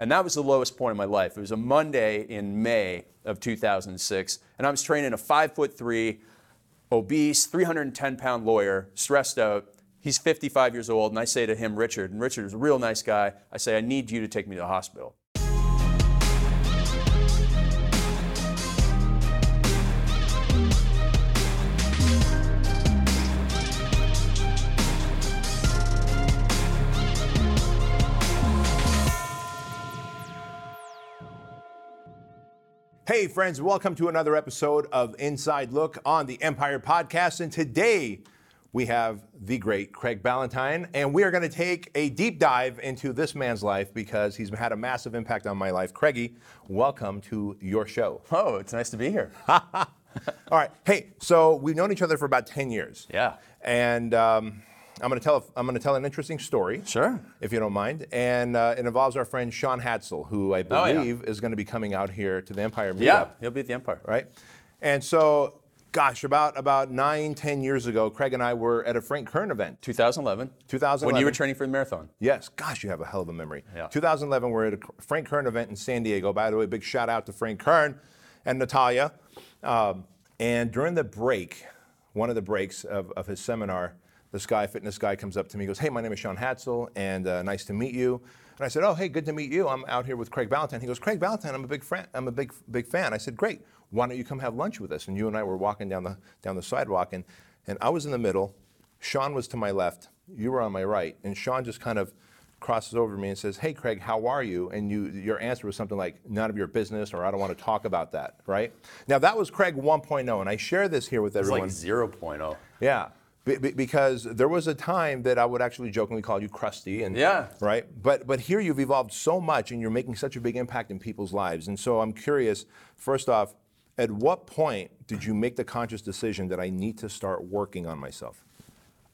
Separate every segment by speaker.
Speaker 1: And that was the lowest point in my life. It was a Monday in May of 2006, and I was training a five foot three, obese, 310 pound lawyer, stressed out. He's 55 years old, and I say to him, Richard, and Richard is a real nice guy. I say, I need you to take me to the hospital.
Speaker 2: Hey, friends, welcome to another episode of Inside Look on the Empire Podcast. And today we have the great Craig Ballantyne, and we are going to take a deep dive into this man's life because he's had a massive impact on my life. Craigie, welcome to your show.
Speaker 1: Oh, it's nice to be here.
Speaker 2: All right. Hey, so we've known each other for about 10 years.
Speaker 1: Yeah.
Speaker 2: And um, I'm going to tell I'm going to tell an interesting story.
Speaker 1: Sure.
Speaker 2: If you don't mind, and uh, it involves our friend Sean Hadsell, who I
Speaker 1: Oh, yeah.
Speaker 2: believe is going to be coming out here to the Empire Meetup.
Speaker 1: Yeah, he'll be at the Empire.
Speaker 2: right? And so, gosh, about about nine, ten years ago, Craig and I were at a Frank Kern event.
Speaker 1: 2011.
Speaker 2: 2011.
Speaker 1: When you were training for the marathon.
Speaker 2: Yes, gosh, you have a hell of a memory.
Speaker 1: Yeah.
Speaker 2: 2011, we're at a Frank Kern event in San Diego. By the way, big shout out to Frank Kern and Natalia. Um, and during the break, one of the breaks of, of his seminar, this guy, fitness guy, comes up to me and goes, Hey, my name is Sean Hadsell, and uh, nice to meet you. And I said, Oh, hey, good to meet you. I'm out here with Craig Ballantyne. He goes, Craig Ballantyne, I'm a big friend. I'm a big, big fan. I said, Great. Why don't you come have lunch with us? And you and I were walking down the down the sidewalk, and and I was in the middle. Sean was to my left. You were on my right, and Sean just kind of crosses over to me and says, "Hey, Craig, how are you?" And you, your answer was something like, "None of your business," or "I don't want to talk about that." Right? Now that was Craig 1.0, and I share this here with
Speaker 1: It's
Speaker 2: everyone.
Speaker 1: like 0.0.
Speaker 2: Yeah, be- be- because there was a time that I would actually jokingly call you crusty, and
Speaker 1: Yeah.
Speaker 2: right. But but here you've evolved so much, and you're making such a big impact in people's lives. And so I'm curious. First off, at what point did you make the conscious decision that I need to start working on myself?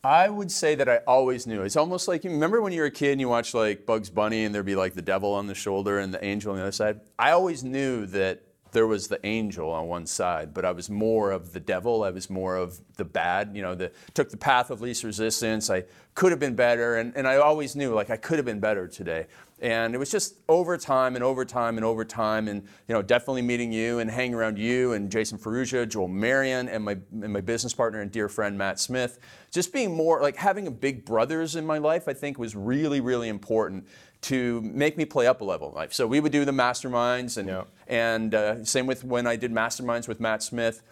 Speaker 1: I would say that I always knew. It's almost like you remember when you were a kid and you watched like Bugs Bunny and there'd be like the devil on the shoulder and the angel on the other side. I always knew that there was the angel on one side, but I was more of the devil. I was more of the bad. You know, the took the path of least resistance. I could have been better, and, and I always knew like I could have been better today. And it was just over time and over time and over time, and you know, definitely meeting you and hanging around you and Jason Ferruggia, Joel Marion, and my and my business partner and dear friend Matt Smith. Just being more like having a big brothers in my life, I think was really really important to make me play up a level in life. So we would do the masterminds, and
Speaker 2: Yeah.
Speaker 1: and uh, same with when I did masterminds with Matt Smith.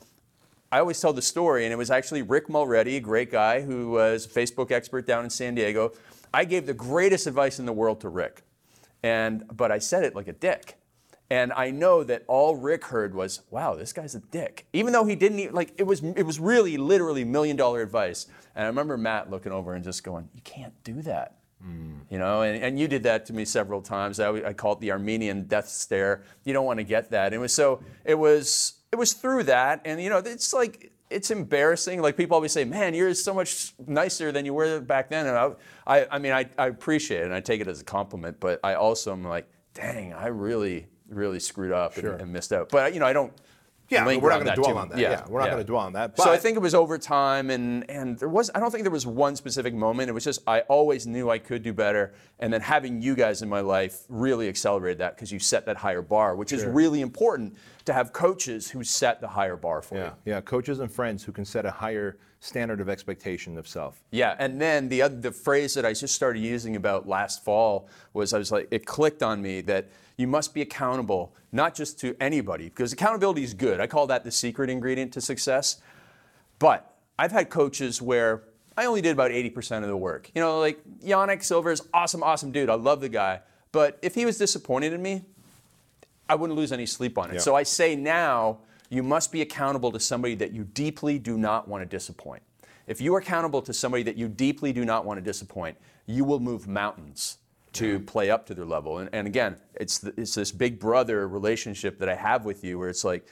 Speaker 1: I always tell the story, and it was actually Rick Mulready, a great guy who was a Facebook expert down in San Diego. I gave the greatest advice in the world to Rick, and but I said it like a dick. And I know that all Rick heard was, "Wow, this guy's a dick," even though he didn't even, like it was. It was really, literally million dollar advice. And I remember Matt looking over and just going, "You can't do that." Mm. You know, and, and you did that to me several times. I, I call it the Armenian death stare. You don't want to get that. And it was so. It was. It was through that, and you know, it's like it's embarrassing. Like people always say, "Man, you're so much nicer than you were back then." And I, I, I mean, I, I appreciate it and I take it as a compliment. But I also am like, "Dang, I really, really screwed up and, and missed out." But you know, I don't.
Speaker 2: Yeah, we're not going to dwell on that. Yeah, we're not going to dwell on that.
Speaker 1: But so I think it was over time, and and there was I don't think there was one specific moment. It was just I always knew I could do better, and then having you guys in my life really accelerated that because you set that higher bar, which is really important to have coaches who set the higher bar for you.
Speaker 2: Yeah, yeah, coaches and friends who can set a higher standard of expectation of self.
Speaker 1: Yeah, and then the other, the phrase that I just started using about last fall was I was like it clicked on me that you must be accountable not just to anybody because accountability is good. I call that the secret ingredient to success. But I've had coaches where I only did about 80% of the work. You know, like Yanik Silver is awesome, awesome dude. I love the guy. But if he was disappointed in me, I wouldn't lose any sleep on it.
Speaker 2: Yeah.
Speaker 1: So I say now, you must be accountable to somebody that you deeply do not want to disappoint. If you are accountable to somebody that you deeply do not want to disappoint, you will move mountains to play up to their level. And, and again, it's, the, it's this big brother relationship that I have with you where it's like,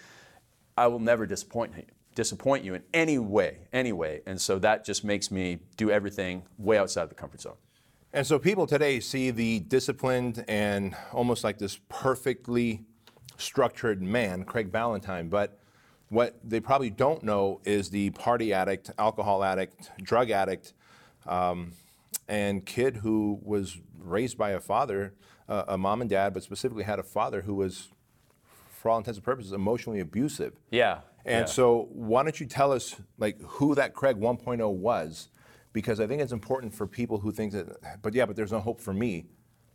Speaker 1: I will never disappoint you, disappoint you in any way, any way. And so that just makes me do everything way outside of the comfort zone.
Speaker 2: And so people today see the disciplined and almost like this perfectly structured man, Craig Ballantyne, but what they probably don't know is the party addict, alcohol addict, drug addict, um, and kid who was raised by a father a, a mom and dad, but specifically had a father who was, for all intents and purposes, emotionally abusive.
Speaker 1: Yeah.
Speaker 2: And
Speaker 1: yeah.
Speaker 2: so, why don't you tell us like who that Craig 1.0 was? Because I think it's important for people who think that, but yeah, but there's no hope for me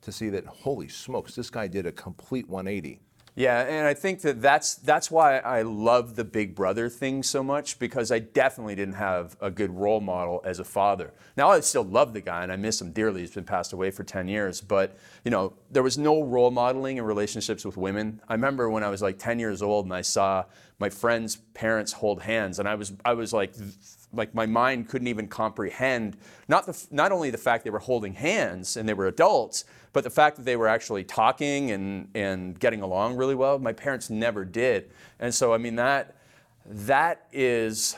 Speaker 2: to see that. Holy smokes, this guy did a complete 180.
Speaker 1: Yeah, and I think that that's that's why I love the Big Brother thing so much because I definitely didn't have a good role model as a father. Now I still love the guy and I miss him dearly. He's been passed away for 10 years, but you know there was no role modeling in relationships with women. I remember when I was like 10 years old and I saw my friend's parents hold hands, and I was I was like like my mind couldn't even comprehend not the not only the fact they were holding hands and they were adults, but the fact that they were actually talking and and getting along really well. My parents never did, and so I mean that that is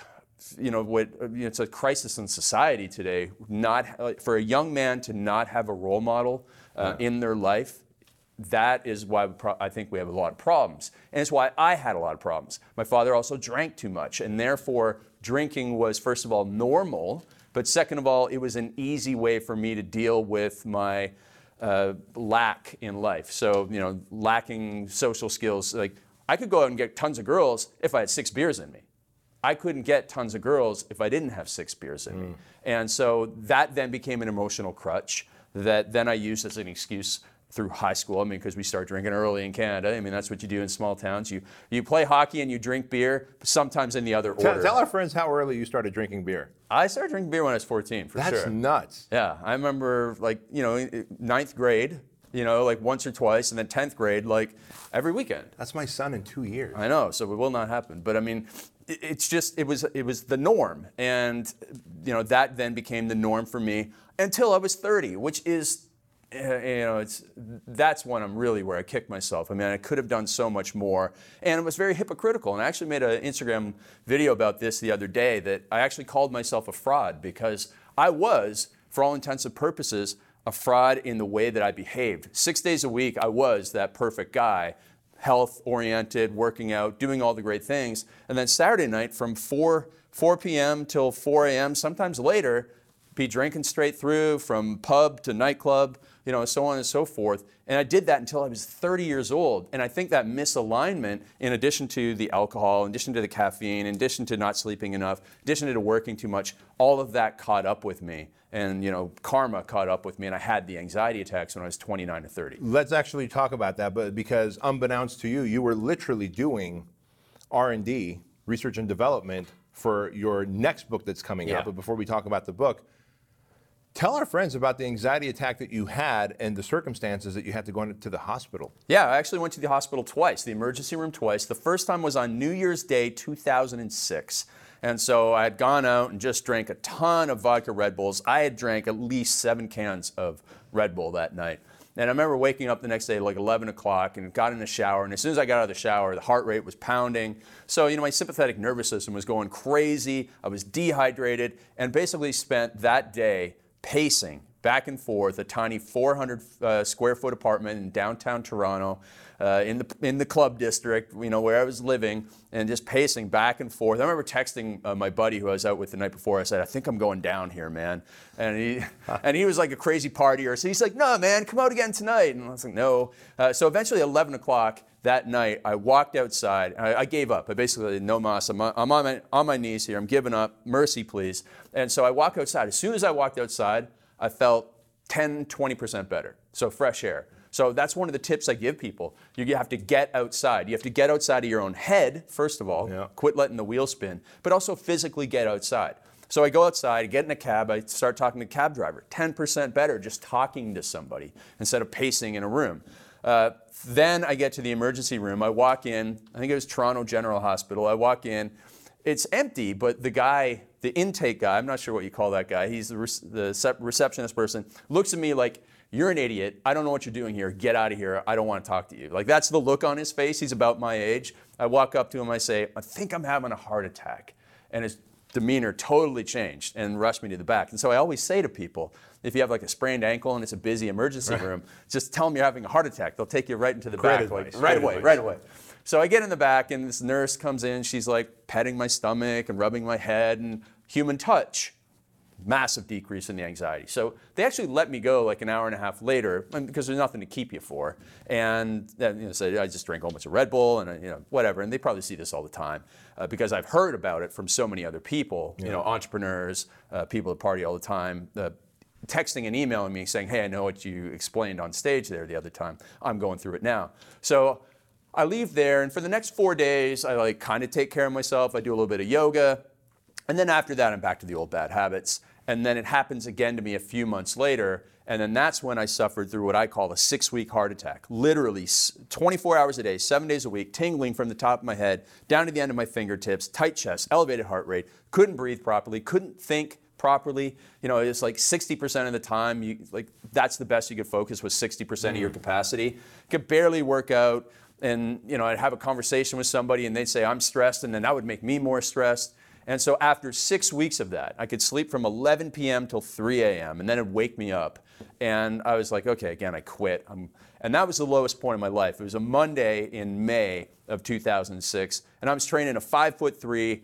Speaker 1: you know what you know, it's a crisis in society today. Not for a young man to not have a role model uh, yeah. in their life that is why I think we have a lot of problems. And it's why I had a lot of problems. My father also drank too much, and therefore, drinking was, first of all, normal, but second of all, it was an easy way for me to deal with my uh, lack in life. So, you know, lacking social skills. Like, I could go out and get tons of girls if I had six beers in me. I couldn't get tons of girls if I didn't have six beers in mm. me. And so that then became an emotional crutch that then I used as an excuse through high school. I mean, because we start drinking early in Canada. I mean, that's what you do in small towns. You you play hockey and you drink beer, sometimes in the other
Speaker 2: tell,
Speaker 1: order.
Speaker 2: Tell our friends how early you started drinking beer.
Speaker 1: I started drinking beer when I was 14, for
Speaker 2: that's
Speaker 1: sure.
Speaker 2: That's nuts.
Speaker 1: Yeah, I remember like you know ninth grade. You know, like once or twice, and then 10th grade, like every weekend.
Speaker 2: That's my son in two years.
Speaker 1: I know, so it will not happen. But I mean, it's just it was it was the norm, and you know that then became the norm for me until I was 30, which is you know, it's that's when I'm really where I kicked myself. I mean, I could have done so much more, and it was very hypocritical. And I actually made an Instagram video about this the other day that I actually called myself a fraud because I was, for all intents and purposes, a fraud in the way that I behaved. Six days a week, I was that perfect guy, health oriented, working out, doing all the great things, and then Saturday night from 4 4 p.m. till 4 a.m., sometimes later, be drinking straight through from pub to nightclub you know, so on and so forth. And I did that until I was 30 years old. And I think that misalignment, in addition to the alcohol, in addition to the caffeine, in addition to not sleeping enough, in addition to working too much, all of that caught up with me. And you know, karma caught up with me, and I had the anxiety attacks when I was 29 to 30.
Speaker 2: Let's actually talk about that, but because unbeknownst to you, you were literally doing R&D, research and development, for your next book that's coming
Speaker 1: yeah.
Speaker 2: out. But before we talk about the book, Tell our friends about the anxiety attack that you had and the circumstances that you had to go into the hospital.
Speaker 1: Yeah, I actually went to the hospital twice, the emergency room twice. The first time was on New Year's Day 2006. And so I had gone out and just drank a ton of vodka Red Bulls. I had drank at least seven cans of Red Bull that night. And I remember waking up the next day like 11 o'clock and got in the shower. And as soon as I got out of the shower, the heart rate was pounding. So, you know, my sympathetic nervous system was going crazy. I was dehydrated and basically spent that day pacing back and forth a tiny 400 uh, square foot apartment in downtown Toronto. Uh, in the in the club district, you know where I was living, and just pacing back and forth. I remember texting uh, my buddy who I was out with the night before. I said, "I think I'm going down here, man," and he and he was like a crazy partier. So he's like, "No, man, come out again tonight." And I was like, "No." Uh, so eventually, 11 o'clock that night, I walked outside. I, I gave up. I basically, no mas. I'm, I'm on my on my knees here. I'm giving up. Mercy, please. And so I walk outside. As soon as I walked outside, I felt 10, 20% better. So fresh air. So that's one of the tips I give people. You have to get outside. You have to get outside of your own head, first of all, yeah. quit letting the wheel spin, but also physically get outside. So I go outside, I get in a cab, I start talking to the cab driver. 10% better just talking to somebody instead of pacing in a room. Uh, then I get to the emergency room. I walk in, I think it was Toronto General Hospital. I walk in, it's empty, but the guy, the intake guy, I'm not sure what you call that guy, he's the, re- the receptionist person, looks at me like, you're an idiot. I don't know what you're doing here. Get out of here. I don't want to talk to you. Like, that's the look on his face. He's about my age. I walk up to him. I say, I think I'm having a heart attack. And his demeanor totally changed and rushed me to the back. And so I always say to people, if you have like a sprained ankle and it's a busy emergency right. room, just tell them you're having a heart attack. They'll take you right into the
Speaker 2: Great
Speaker 1: back,
Speaker 2: advice.
Speaker 1: like, right away, advice. right away. So I get in the back, and this nurse comes in. She's like petting my stomach and rubbing my head and human touch. massive decrease in the anxiety. So they actually let me go like an hour and a half later because there's nothing to keep you for. And then, you know, so I just drank a whole bunch of Red Bull and you know whatever. And they probably see this all the time uh, because I've heard about it from so many other people, you know, entrepreneurs, uh, people that party all the time. Uh, texting and emailing me saying, "Hey, I know what you explained on stage there the other time. I'm going through it now." So I leave there, and for the next four days, I like kind of take care of myself. I do a little bit of yoga, and then after that, I'm back to the old bad habits. And then it happens again to me a few months later. And then that's when I suffered through what I call a six week heart attack. Literally 24 hours a day, seven days a week, tingling from the top of my head down to the end of my fingertips, tight chest, elevated heart rate, couldn't breathe properly, couldn't think properly. You know, it's like 60% of the time, you, like that's the best you could focus with 60% of mm-hmm. your capacity. Could barely work out. And, you know, I'd have a conversation with somebody and they'd say, I'm stressed, and then that would make me more stressed. And so after six weeks of that, I could sleep from 11 p.m. till 3 a.m. and then it'd wake me up. And I was like, okay, again, I quit. I'm, and that was the lowest point in my life. It was a Monday in May of 2006, and I was training a five foot three,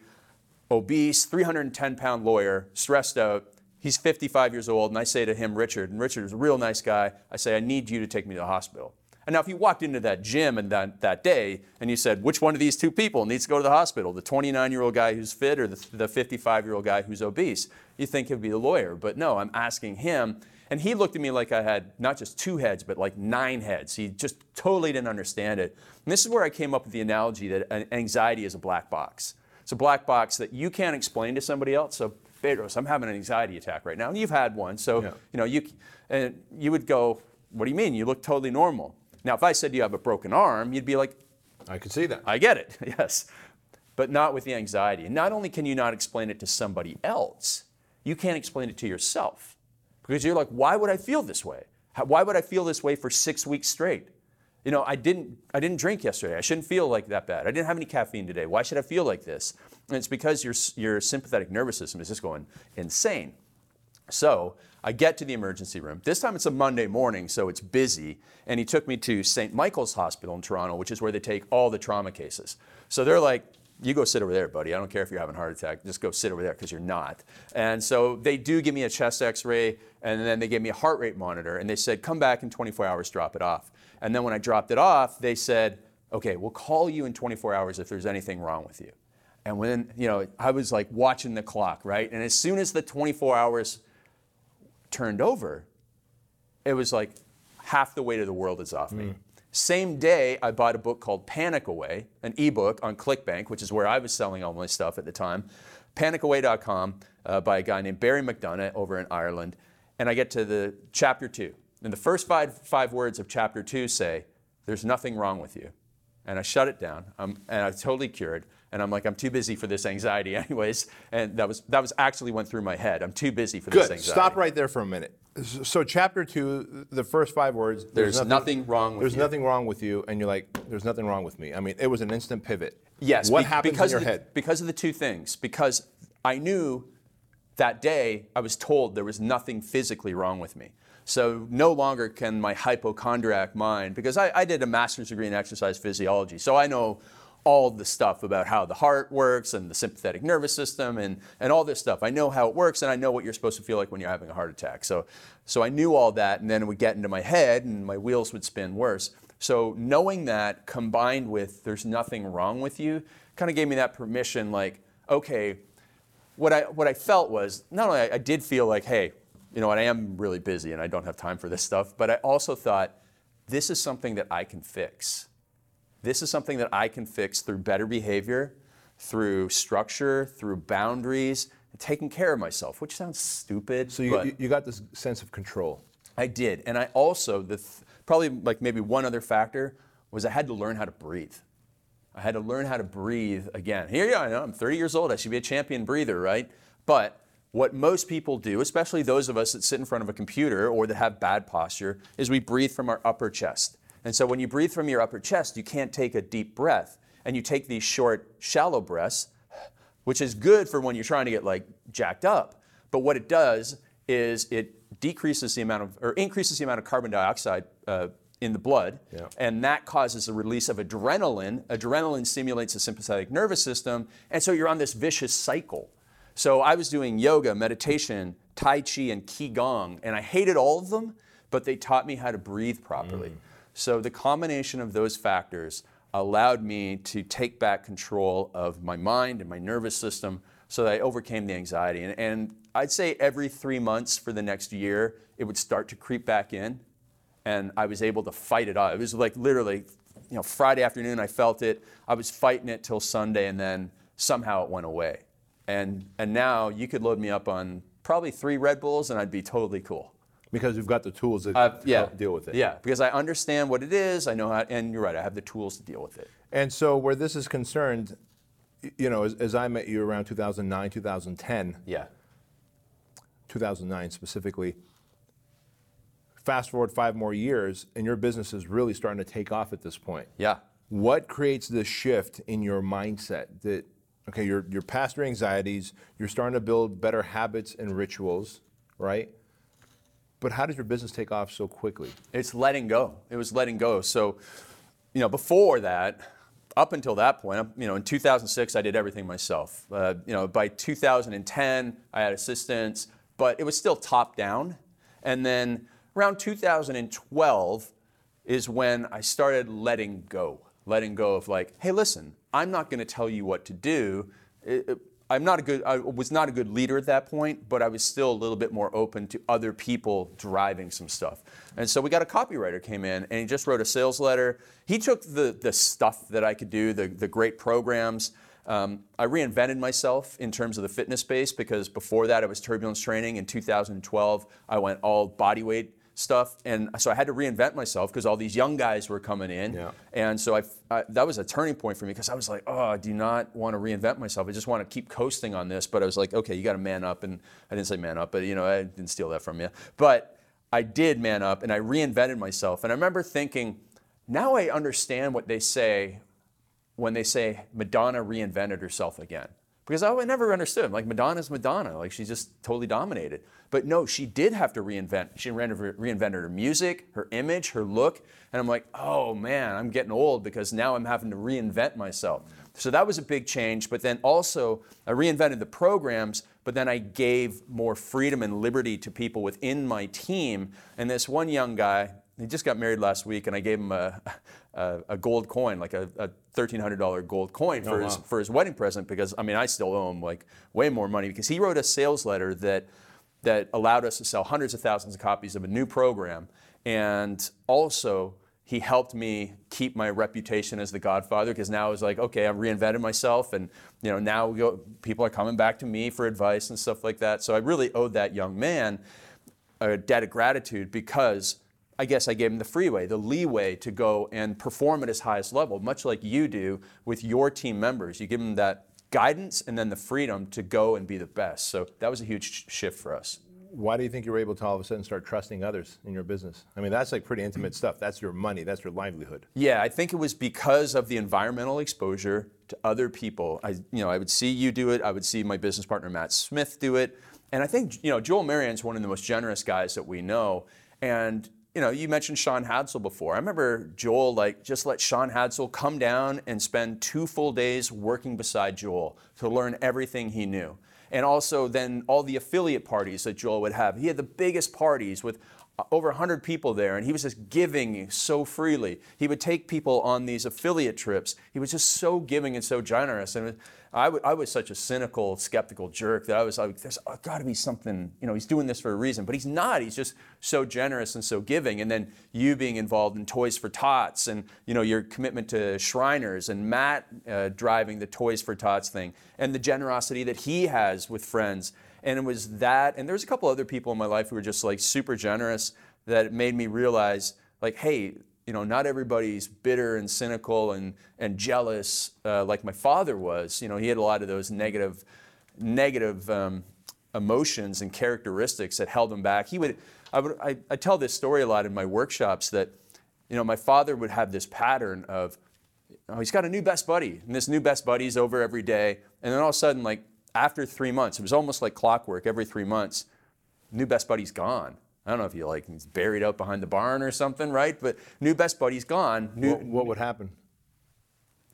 Speaker 1: obese, 310 pound lawyer, stressed out. He's 55 years old, and I say to him, Richard, and Richard is a real nice guy. I say, I need you to take me to the hospital. And now, if you walked into that gym and that, that day and you said, which one of these two people needs to go to the hospital, the 29 year old guy who's fit or the 55 year old guy who's obese, you think he'd be the lawyer. But no, I'm asking him. And he looked at me like I had not just two heads, but like nine heads. He just totally didn't understand it. And this is where I came up with the analogy that anxiety is a black box. It's a black box that you can't explain to somebody else. So, Bedros, I'm having an anxiety attack right now. And you've had one. So, yeah. you know, you, and you would go, What do you mean? You look totally normal. Now, if I said you have a broken arm, you'd be like,
Speaker 2: I can see that.
Speaker 1: I get it, yes. But not with the anxiety. And not only can you not explain it to somebody else, you can't explain it to yourself. Because you're like, why would I feel this way? why would I feel this way for six weeks straight? You know, I didn't, I didn't drink yesterday. I shouldn't feel like that bad. I didn't have any caffeine today. Why should I feel like this? And it's because your, your sympathetic nervous system is just going insane. So I get to the emergency room. This time it's a Monday morning, so it's busy. And he took me to St. Michael's Hospital in Toronto, which is where they take all the trauma cases. So they're like, you go sit over there, buddy. I don't care if you're having a heart attack. Just go sit over there because you're not. And so they do give me a chest x ray, and then they gave me a heart rate monitor. And they said, come back in 24 hours, drop it off. And then when I dropped it off, they said, okay, we'll call you in 24 hours if there's anything wrong with you. And when, you know, I was like watching the clock, right? And as soon as the 24 hours turned over, it was like half the weight of the world is off me. Mm. Same day, I bought a book called Panic Away, an ebook on ClickBank, which is where I was selling all my stuff at the time. PanicAway.com uh, by a guy named Barry McDonagh over in Ireland. And I get to the chapter two. And the first five, five words of chapter two say, There's nothing wrong with you. And I shut it down, um, and I totally cured. And I'm like, I'm too busy for this anxiety, anyways. And that was that was actually went through my head. I'm too busy for
Speaker 2: Good.
Speaker 1: this anxiety.
Speaker 2: Stop right there for a minute. So chapter two, the first five words.
Speaker 1: There's, there's nothing, nothing, wrong with
Speaker 2: there's
Speaker 1: you.
Speaker 2: Nothing wrong with you, and you're like, there's nothing wrong with me. I mean, it was an instant pivot.
Speaker 1: Yes.
Speaker 2: What
Speaker 1: be,
Speaker 2: happens
Speaker 1: because
Speaker 2: in your
Speaker 1: the,
Speaker 2: head?
Speaker 1: Because of the two things. Because I knew that day I was told there was nothing physically wrong with me. So no longer can my hypochondriac mind, because I, I did a master's degree in exercise physiology, so I know all the stuff about how the heart works and the sympathetic nervous system and, and all this stuff. I know how it works and I know what you're supposed to feel like when you're having a heart attack. So, so I knew all that and then it would get into my head and my wheels would spin worse. So knowing that combined with there's nothing wrong with you kind of gave me that permission like, okay, what I, what I felt was not only I, I did feel like, hey, you know what, I am really busy and I don't have time for this stuff, but I also thought this is something that I can fix this is something that I can fix through better behavior, through structure, through boundaries, taking care of myself, which sounds stupid.
Speaker 2: So you, you got this sense of control.
Speaker 1: I did. And I also, the th- probably like maybe one other factor was I had to learn how to breathe. I had to learn how to breathe again. Here you are, I know, I'm 30 years old. I should be a champion breather, right? But what most people do, especially those of us that sit in front of a computer or that have bad posture, is we breathe from our upper chest. And so when you breathe from your upper chest, you can't take a deep breath. And you take these short, shallow breaths, which is good for when you're trying to get like jacked up. But what it does is it decreases the amount of, or increases the amount of carbon dioxide uh, in the blood, yeah. and that causes the release of adrenaline. Adrenaline stimulates the sympathetic nervous system, and so you're on this vicious cycle. So I was doing yoga, meditation, Tai Chi, and Qigong, and I hated all of them, but they taught me how to breathe properly. Mm. So the combination of those factors allowed me to take back control of my mind and my nervous system so that I overcame the anxiety. And, and I'd say every three months for the next year, it would start to creep back in, and I was able to fight it off. It was like literally, you know, Friday afternoon, I felt it. I was fighting it till Sunday, and then somehow it went away. And, and now you could load me up on probably three Red Bulls, and I'd be totally cool.
Speaker 2: Because you've got the tools to, uh,
Speaker 1: yeah,
Speaker 2: deal with it.
Speaker 1: Yeah, because I understand what it is. I know how, and you're right. I have the tools to deal with it.
Speaker 2: And so, where this is concerned, you know, as, as I met you around 2009, 2010.
Speaker 1: Yeah.
Speaker 2: 2009 specifically. Fast forward five more years, and your business is really starting to take off at this point.
Speaker 1: Yeah.
Speaker 2: What creates this shift in your mindset that, okay, you're, you're past your anxieties, you're starting to build better habits and rituals, right? But how did your business take off so quickly?
Speaker 1: It's letting go. It was letting go. So, you know, before that, up until that point, you know, in 2006, I did everything myself. Uh, you know, by 2010, I had assistants, but it was still top down. And then around 2012 is when I started letting go, letting go of like, hey, listen, I'm not going to tell you what to do. It, it, I'm not a good, I was not a good leader at that point, but I was still a little bit more open to other people driving some stuff. And so we got a copywriter came in and he just wrote a sales letter. He took the, the stuff that I could do, the, the great programs. Um, I reinvented myself in terms of the fitness space because before that I was turbulence training. In 2012, I went all body weight stuff. And so I had to reinvent myself because all these young guys were coming in.
Speaker 2: Yeah.
Speaker 1: And so I, I, that was a turning point for me because I was like, oh, I do not want to reinvent myself. I just want to keep coasting on this. But I was like, okay, you got to man up. And I didn't say man up, but you know, I didn't steal that from you. But I did man up and I reinvented myself. And I remember thinking, now I understand what they say when they say Madonna reinvented herself again. Because I never understood. Like Madonna's Madonna. Like she's just totally dominated. But no, she did have to reinvent. She reinvented her music, her image, her look. And I'm like, oh man, I'm getting old because now I'm having to reinvent myself. So that was a big change. But then also, I reinvented the programs, but then I gave more freedom and liberty to people within my team. And this one young guy, he just got married last week, and I gave him a, a, a gold coin, like a, a $1,300 gold coin oh, for, oh, his, for his wedding present because, I mean, I still owe him like way more money because he wrote a sales letter that that allowed us to sell hundreds of thousands of copies of a new program. And also, he helped me keep my reputation as the Godfather because now it's like, okay, I've reinvented myself, and you know now go, people are coming back to me for advice and stuff like that. So I really owed that young man a debt of gratitude because I guess I gave him the freeway, the leeway to go and perform at his highest level, much like you do with your team members. You give them that guidance and then the freedom to go and be the best. So that was a huge shift for us.
Speaker 2: Why do you think you were able to all of a sudden start trusting others in your business? I mean, that's like pretty intimate stuff. That's your money, that's your livelihood.
Speaker 1: Yeah, I think it was because of the environmental exposure to other people. I, you know, I would see you do it. I would see my business partner Matt Smith do it, and I think you know Joel Marion's one of the most generous guys that we know. And you know, you mentioned Sean Hadsell before. I remember Joel like just let Sean Hadsell come down and spend two full days working beside Joel to learn everything he knew. And also then all the affiliate parties that Joel would have. He had the biggest parties with over 100 people there, and he was just giving so freely. He would take people on these affiliate trips. He was just so giving and so generous. And I, w- I was such a cynical, skeptical jerk that I was like, there's got to be something, you know, he's doing this for a reason. But he's not. He's just so generous and so giving. And then you being involved in Toys for Tots and, you know, your commitment to Shriners and Matt uh, driving the Toys for Tots thing and the generosity that he has with friends and it was that, and there was a couple other people in my life who were just like super generous that made me realize, like, hey, you know, not everybody's bitter and cynical and, and jealous uh, like my father was. You know, he had a lot of those negative, negative um, emotions and characteristics that held him back. He would, I would, I, I tell this story a lot in my workshops that, you know, my father would have this pattern of, oh, he's got a new best buddy, and this new best buddy's over every day, and then all of a sudden, like after three months, it was almost like clockwork. Every three months, new best buddy's gone. I don't know if you like he's buried out behind the barn or something, right? But new best buddy's gone. New,
Speaker 2: what, what would happen?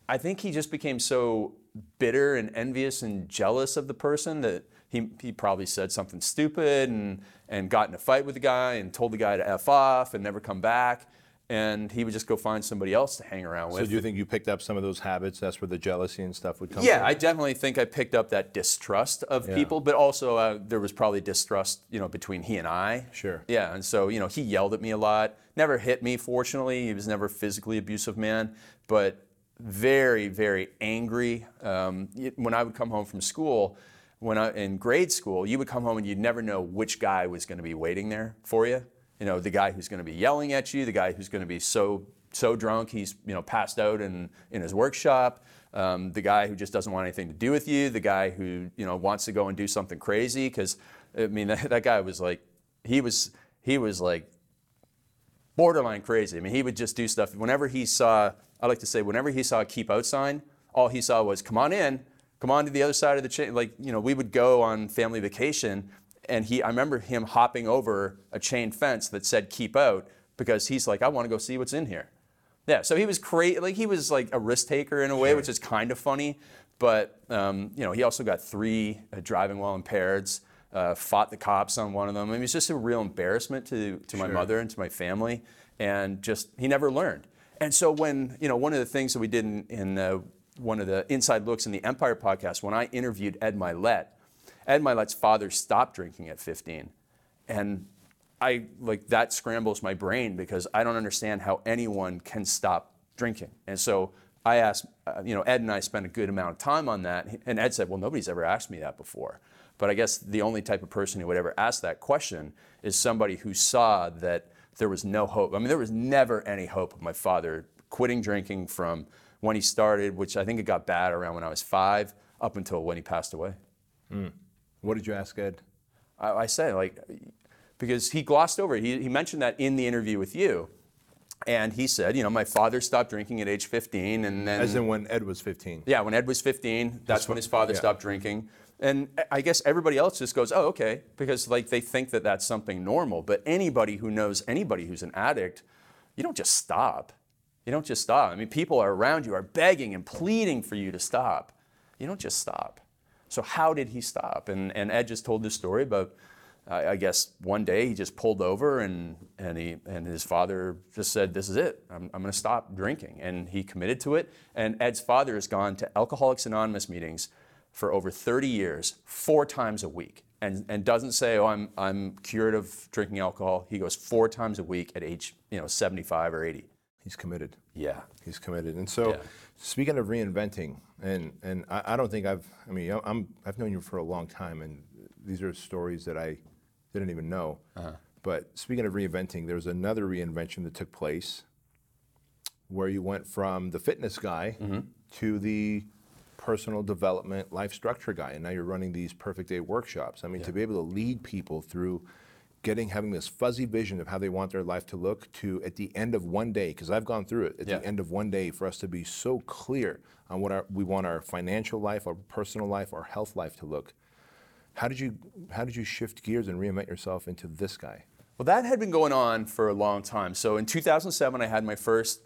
Speaker 1: I think he just became so bitter and envious and jealous of the person that he, he probably said something stupid and, and got in a fight with the guy and told the guy to F off and never come back. And he would just go find somebody else to hang around with.
Speaker 2: So do you think you picked up some of those habits? That's where the jealousy and stuff would come
Speaker 1: Yeah,
Speaker 2: from?
Speaker 1: I definitely think I picked up that distrust of
Speaker 2: Yeah.
Speaker 1: people, but also uh, there was probably distrust, you know, between he and I.
Speaker 2: Sure.
Speaker 1: Yeah, and so you know he yelled at me a lot. Never hit me, fortunately. He was never a physically abusive man, but very, very angry. Um, when I would come home from school, when I in grade school, you would come home and you'd never know which guy was going to be waiting there for you. You know, the guy who's going to be yelling at you, the guy who's going to be so so drunk he's you know passed out in in his workshop. Um, the guy who just doesn't want anything to do with you, the guy who you know wants to go and do something crazy because I mean that, that guy was like he was he was like borderline crazy. I mean, he would just do stuff. Whenever he saw, I like to say, whenever he saw a keep out sign, all he saw was, come on in, come on to the other side of the chain. Like, you know, we would go on family vacation, and he, I remember him hopping over a chain fence that said keep out because he's like, I want to go see what's in here. Yeah, so he was crazy. Like he was like a risk taker in a way, which is kind of funny. But um, you know, he also got three uh, driving while impaired. Uh, fought the cops on one of them. I mean, it was just a real embarrassment to to my mother and to my family, and just he never learned. And so when you know, one of the things that we did in, in uh, one of the inside looks in the Empire podcast, when I interviewed Ed Mylett, Ed Mylett's father stopped drinking at 15, and I like that scrambles my brain because I don't understand how anyone can stop drinking. And so I asked, uh, you know, Ed and I spent a good amount of time on that. And Ed said, well, nobody's ever asked me that before. But I guess the only type of person who would ever ask that question is somebody who saw that there was no hope. I mean, there was never any hope of my father quitting drinking from when he started, which I think it got bad around when I was five, up until when he passed away.
Speaker 2: What did you ask Ed?
Speaker 1: I, I say like because he glossed over it. He, he mentioned that in the interview with you, and he said, you know, my father stopped drinking at age 15, and then
Speaker 2: As in when Ed was 15.
Speaker 1: yeah, when Ed was 15, that's when his father
Speaker 2: yeah.
Speaker 1: stopped drinking. And I guess everybody else just goes, oh, okay, because like they think that that's something normal. But anybody who knows anybody who's an addict, you don't just stop. You don't just stop. I mean, people are around you are begging and pleading for you to stop. You don't just stop. So how did he stop? And, and Ed just told this story about, I I guess one day he just pulled over and, and, he, and his father just said, this is it. I'm, I'm going to stop drinking. And he committed to it. And Ed's father has gone to Alcoholics Anonymous meetings for over 30 years, four times a week. And, and doesn't say, oh, I'm, I'm cured of drinking alcohol. He goes four times a week at age you know, 75 or 80.
Speaker 2: He's committed.
Speaker 1: Yeah.
Speaker 2: He's committed. And so,
Speaker 1: Yeah.
Speaker 2: Speaking of reinventing, and and I, I don't think I've, I mean, I'm I've known you for a long time, and these are stories that I didn't even know. Uh-huh. But speaking of reinventing, there was another reinvention that took place where you went from the fitness guy mm-hmm. to the personal development life structure guy and now you're running these perfect day workshops. I mean to be able to lead people through getting having this fuzzy vision of how they want their life to look to at the end of one day because i've gone through it at
Speaker 1: Yeah.
Speaker 2: the end of one day for us to be so clear on what our, we want our financial life our personal life our health life to look how did you how did you shift gears and reinvent yourself into this guy
Speaker 1: Well, that had been going on for a long time. So in 2007, I had my first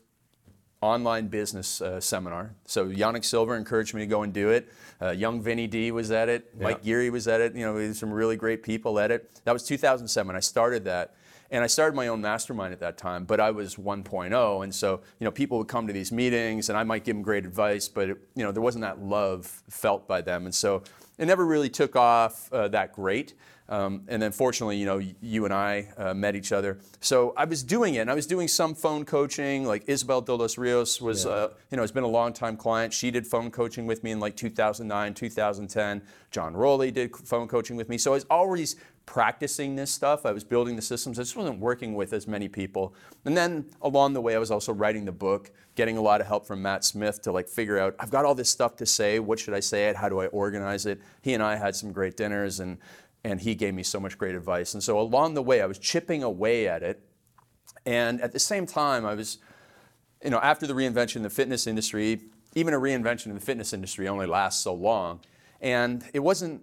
Speaker 1: online business uh, seminar. So Yanik Silver encouraged me to go and do it. Uh, young Vinny D was at it. Mike Geary was at it. You know, some really great people at it. That was 2007. I started that. And I started my own mastermind at that time, but I was 1.0, and so you know people would come to these meetings, and I might give them great advice, but it, you know there wasn't that love felt by them, and so it never really took off uh, that great. Um, and then fortunately, you know, you and I uh, met each other. So I was doing it, and I was doing some phone coaching. Like Isabel de los Rios was, uh, you know, has been a long-time client. She did phone coaching with me in like 2009, 2010. John Rowley did phone coaching with me. So I was always practicing this stuff. I was building the systems. I just wasn't working with as many people. And then along the way, I was also writing the book, getting a lot of help from Matt Smith to like figure out, I've got all this stuff to say. What should I say it? How do I organize it? He and I had some great dinners and and he gave me so much great advice. And so along the way, I was chipping away at it. And at the same time, I was, you know, after the reinvention of the fitness industry, even a reinvention of the fitness industry only lasts so long. And it wasn't,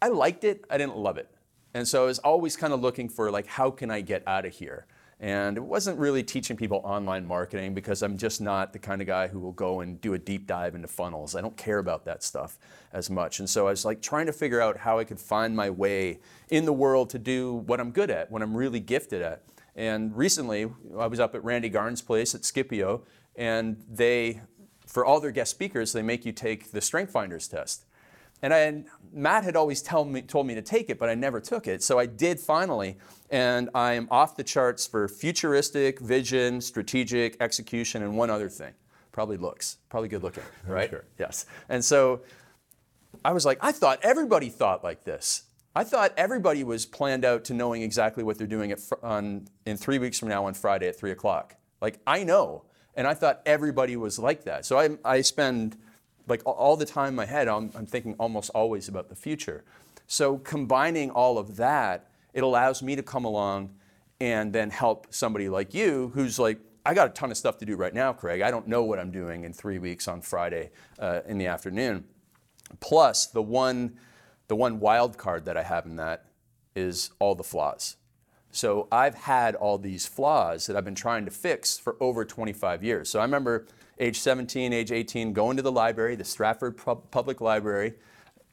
Speaker 1: I liked it, I didn't love it. And so I was always kind of looking for like, how can I get out of here? And it wasn't really teaching people online marketing because I'm just not the kind of guy who will go and do a deep dive into funnels. I don't care about that stuff as much. And so I was like trying to figure out how I could find my way in the world to do what I'm good at, what I'm really gifted at. And recently, I was up at Randy Garn's place at Scipio, and they, for all their guest speakers, they make you take the Strength Finders test. And I, Matt had always tell me, told me to take it, but I never took it. So I did finally, and I am off the charts for futuristic, vision, strategic, execution, and one other thing. Probably looks, probably good looking, right?
Speaker 2: Sure.
Speaker 1: Yes. And so I was like, I thought everybody thought like this. I thought everybody was planned out to knowing exactly what they're doing at, fr- on, in three weeks from now on Friday at three o'clock. Like I know, and I thought everybody was like that. So I, I spend like all the time in my head, I'm, I'm thinking almost always about the future. So combining all of that, it allows me to come along and then help somebody like you who's like, I got a ton of stuff to do right now, Craig. I don't know what I'm doing in three weeks on Friday uh, in the afternoon. Plus, the one, the one wild card that I have in that is all the flaws. So I've had all these flaws that I've been trying to fix for over 25 years. So I remember age 17, age 18, going to the library, the Stratford Public Library,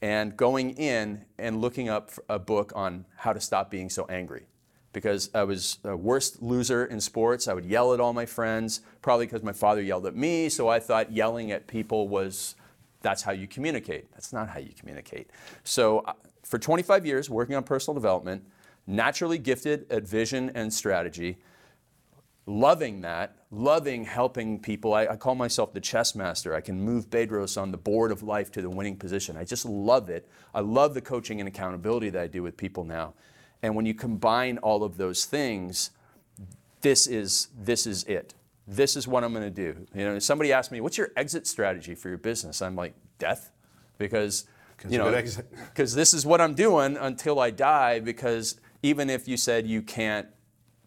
Speaker 1: and going in and looking up a book on how to stop being so angry. Because I was a worst loser in sports. I would yell at all my friends, probably because my father yelled at me. So I thought yelling at people was that's how you communicate. That's not how you communicate. So uh, for 25 years, working on personal development, naturally gifted at vision and strategy, loving that, loving helping people. I, I, call myself the chess master. I can move Bedros on the board of life to the winning position. I just love it. I love the coaching and accountability that I do with people now. And when you combine all of those things, this is this is it. This is what I'm going to do. You know, somebody asked me, "What's your exit strategy for your business?" I'm like, "Death," because you know, because this is what I'm doing until I die. Because even if you said you can't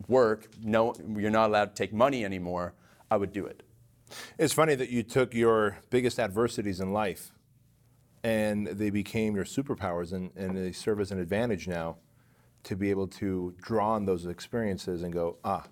Speaker 1: work, no, you're not allowed to take money anymore, I would do it.
Speaker 2: It's funny that you took your biggest adversities in life and they became your superpowers and, and they serve as an advantage now to be able to draw on those experiences and go, ah,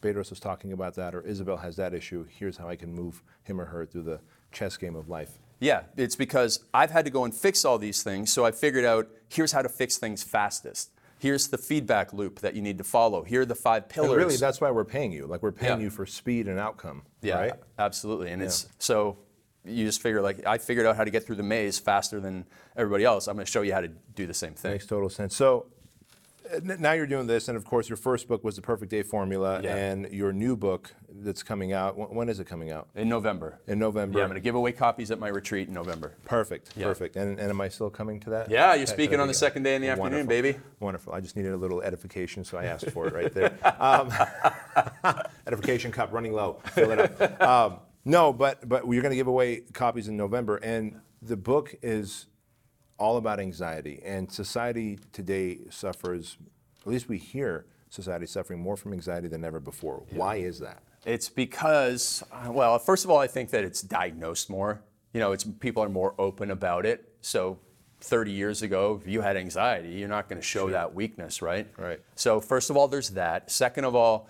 Speaker 2: Bedros was talking about that, or Isabel has that issue. Here's how I can move him or her through the chess game of life.
Speaker 1: Yeah, it's because I've had to go and fix all these things, so I figured out here's how to fix things fastest here's the feedback loop that you need to follow. Here are the five pillars.
Speaker 2: And really, that's why we're paying you. Like we're paying yeah. you for speed and outcome.
Speaker 1: Yeah,
Speaker 2: right?
Speaker 1: absolutely. And yeah. it's so you just figure like I figured out how to get through the maze faster than everybody else. I'm going to show you how to do the same thing.
Speaker 2: Makes total sense. So now you're doing this, and of course, your first book was the Perfect Day Formula, yeah. and your new book that's coming out. When is it coming out?
Speaker 1: In November.
Speaker 2: In November.
Speaker 1: Yeah, I'm going to give away copies at my retreat in November.
Speaker 2: Perfect. Yeah. Perfect. And, and am I still coming to that?
Speaker 1: Yeah, you're speaking on the second day in the
Speaker 2: Wonderful.
Speaker 1: afternoon, baby.
Speaker 2: Wonderful. I just needed a little edification, so I asked for it right there. Um, edification cup running low. Fill it up. Um, no, but but you're going to give away copies in November, and the book is all about anxiety. And society today suffers at least we hear society suffering more from anxiety than ever before. Yeah. Why is that?
Speaker 1: It's because, well, first of all, I think that it's diagnosed more. You know, it's people are more open about it. So 30 years ago, if you had anxiety, you're not going to show sure. that weakness, right?
Speaker 2: Right.
Speaker 1: So first of all, there's that. Second of all,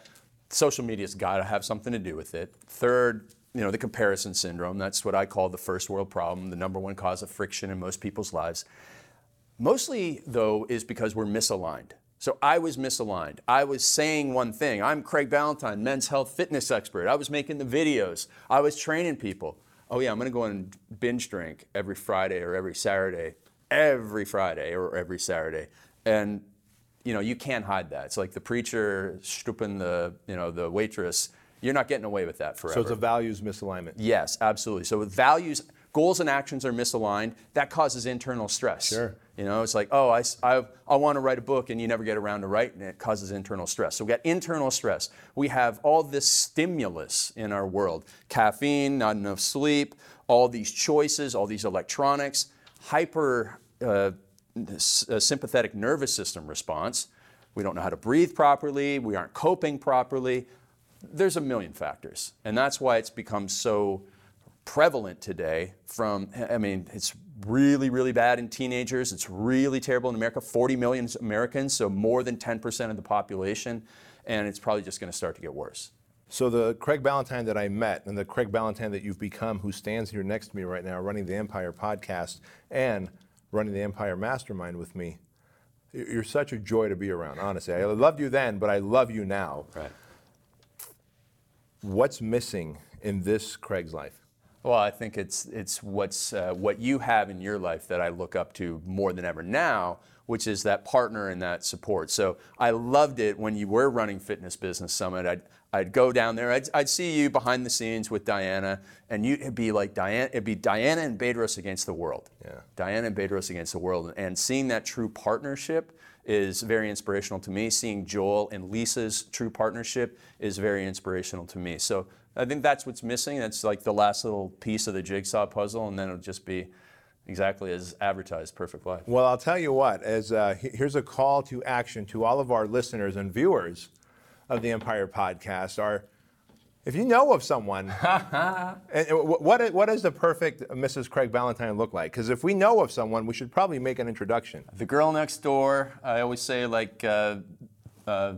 Speaker 1: social media's got to have something to do with it. Third, you know, the comparison syndrome. That's what I call the first world problem, the number one cause of friction in most people's lives. Mostly, though, is because we're misaligned. So I was misaligned. I was saying one thing. I'm Craig Ballantyne, men's health fitness expert. I was making the videos. I was training people. Oh yeah, I'm going to go and binge drink every Friday or every Saturday, every Friday or every Saturday. And you know, you can't hide that. It's like the preacher stooping the, you know, the waitress. You're not getting away with that forever.
Speaker 2: So it's a values misalignment.
Speaker 1: Yes, absolutely. So with values, goals and actions are misaligned. That causes internal stress.
Speaker 2: Sure.
Speaker 1: You know, it's like, oh, I, I, I want to write a book and you never get around to writing it. It causes internal stress. So we got internal stress. We have all this stimulus in our world caffeine, not enough sleep, all these choices, all these electronics, hyper uh, sympathetic nervous system response. We don't know how to breathe properly. We aren't coping properly. There's a million factors. And that's why it's become so prevalent today from, I mean, it's really, really bad in teenagers. It's really terrible in America. 40 million Americans, so more than 10% of the population. and it's probably just going to start to get worse.
Speaker 2: So the Craig Ballantyne that I met and the Craig Ballantyne that you've become, who stands here next to me right now, running the Empire podcast and running the Empire Mastermind with me, you're such a joy to be around. Honestly, I loved you then, but I love you now.
Speaker 1: Right.
Speaker 2: What's missing in this Craig's life?
Speaker 1: Well, I think it's it's what's uh, what you have in your life that I look up to more than ever now, which is that partner and that support. So I loved it when you were running Fitness Business Summit. I'd I'd go down there. I'd, I'd see you behind the scenes with Diana, and you, it'd be like Diana. It'd be Diana and Bedros against the world.
Speaker 2: Yeah.
Speaker 1: Diana and Bedros against the world, and seeing that true partnership is very inspirational to me. Seeing Joel and Lisa's true partnership is very inspirational to me. So I think that's what's missing. That's like the last little piece of the jigsaw puzzle, and then it'll just be exactly as advertised, perfect life.
Speaker 2: Well, I'll tell you what. As uh, here's a call to action to all of our listeners and viewers of the Empire podcast. Are if you know of someone, and what, what does the perfect Mrs. Craig Ballantyne look like? Because if we know of someone, we should probably make an introduction.
Speaker 1: The girl next door. I always say like uh, uh,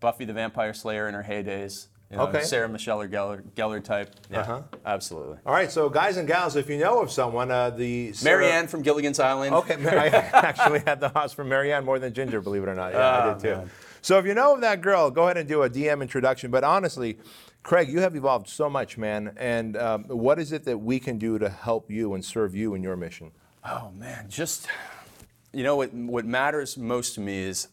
Speaker 1: Buffy the Vampire Slayer in her heydays. You know,
Speaker 2: Okay.
Speaker 1: Sarah Michelle or Gellar, Gellar type. Yeah,
Speaker 2: Uh-huh.
Speaker 1: absolutely.
Speaker 2: All right, so guys and gals, if you know of someone, uh, the Sarah-
Speaker 1: Mary Ann from Gilligan's Island.
Speaker 2: Okay, I actually had the house for Mary Ann more than Ginger, believe it or not. Yeah, I
Speaker 1: Oh,
Speaker 2: did too.
Speaker 1: man.
Speaker 2: So if you know of that girl, go ahead and do a DM introduction. But honestly, Craig, you have evolved so much, man. And um, what is it that we can do to help you and serve you in your mission?
Speaker 1: Oh man, just you know what what matters most to me is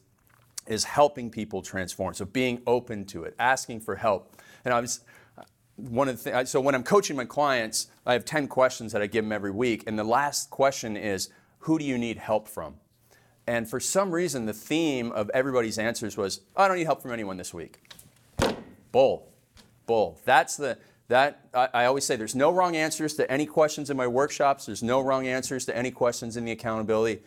Speaker 1: is helping people transform. So being open to it, asking for help. And I was one of the things. So when I'm coaching my clients, I have 10 questions that I give them every week, and the last question is, who do you need help from? And for some reason, the theme of everybody's answers was, I don't need help from anyone this week. Bull. Bull. That's the that I, I always say there's no wrong answers to any questions in my workshops. There's no wrong answers to any questions in the accountability.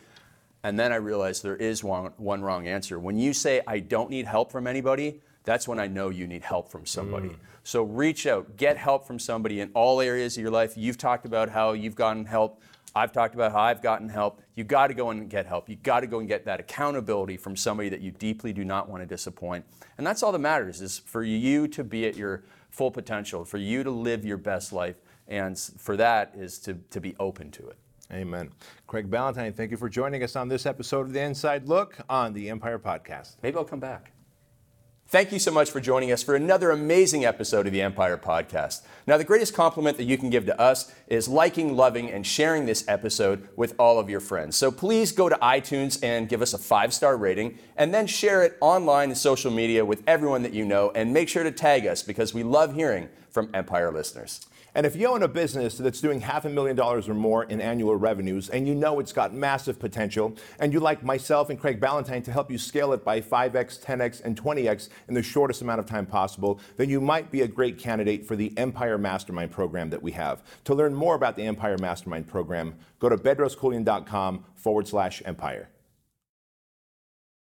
Speaker 1: And then I realized there is one, one wrong answer. When you say I don't need help from anybody, that's when I know you need help from somebody. Mm. So reach out, get help from somebody in all areas of your life. You've talked about how you've gotten help. I've talked about how I've gotten help. You got to go and get help. You got to go and get that accountability from somebody that you deeply do not want to disappoint. And that's all that matters is for you to be at your full potential, for you to live your best life, and for that is to, to be open to it.
Speaker 2: Amen. Craig Ballantyne, thank you for joining us on this episode of the Inside Look on the Empire Podcast.
Speaker 1: Maybe I'll come back. Thank you so much for joining us for another amazing episode of the Empire Podcast. Now, the greatest compliment that you can give to us is liking, loving, and sharing this episode with all of your friends. So please go to iTunes and give us a five star rating, and then share it online and social media with everyone that you know, and make sure to tag us because we love hearing from Empire listeners.
Speaker 2: And if you own a business that's doing half a million dollars or more in annual revenues and you know it's got massive potential, and you'd like myself and Craig Ballantyne to help you scale it by 5x, 10x, and 20x in the shortest amount of time possible, then you might be a great candidate for the Empire Mastermind program that we have. To learn more about the Empire Mastermind program, go to bedroskeuilian.com forward slash empire.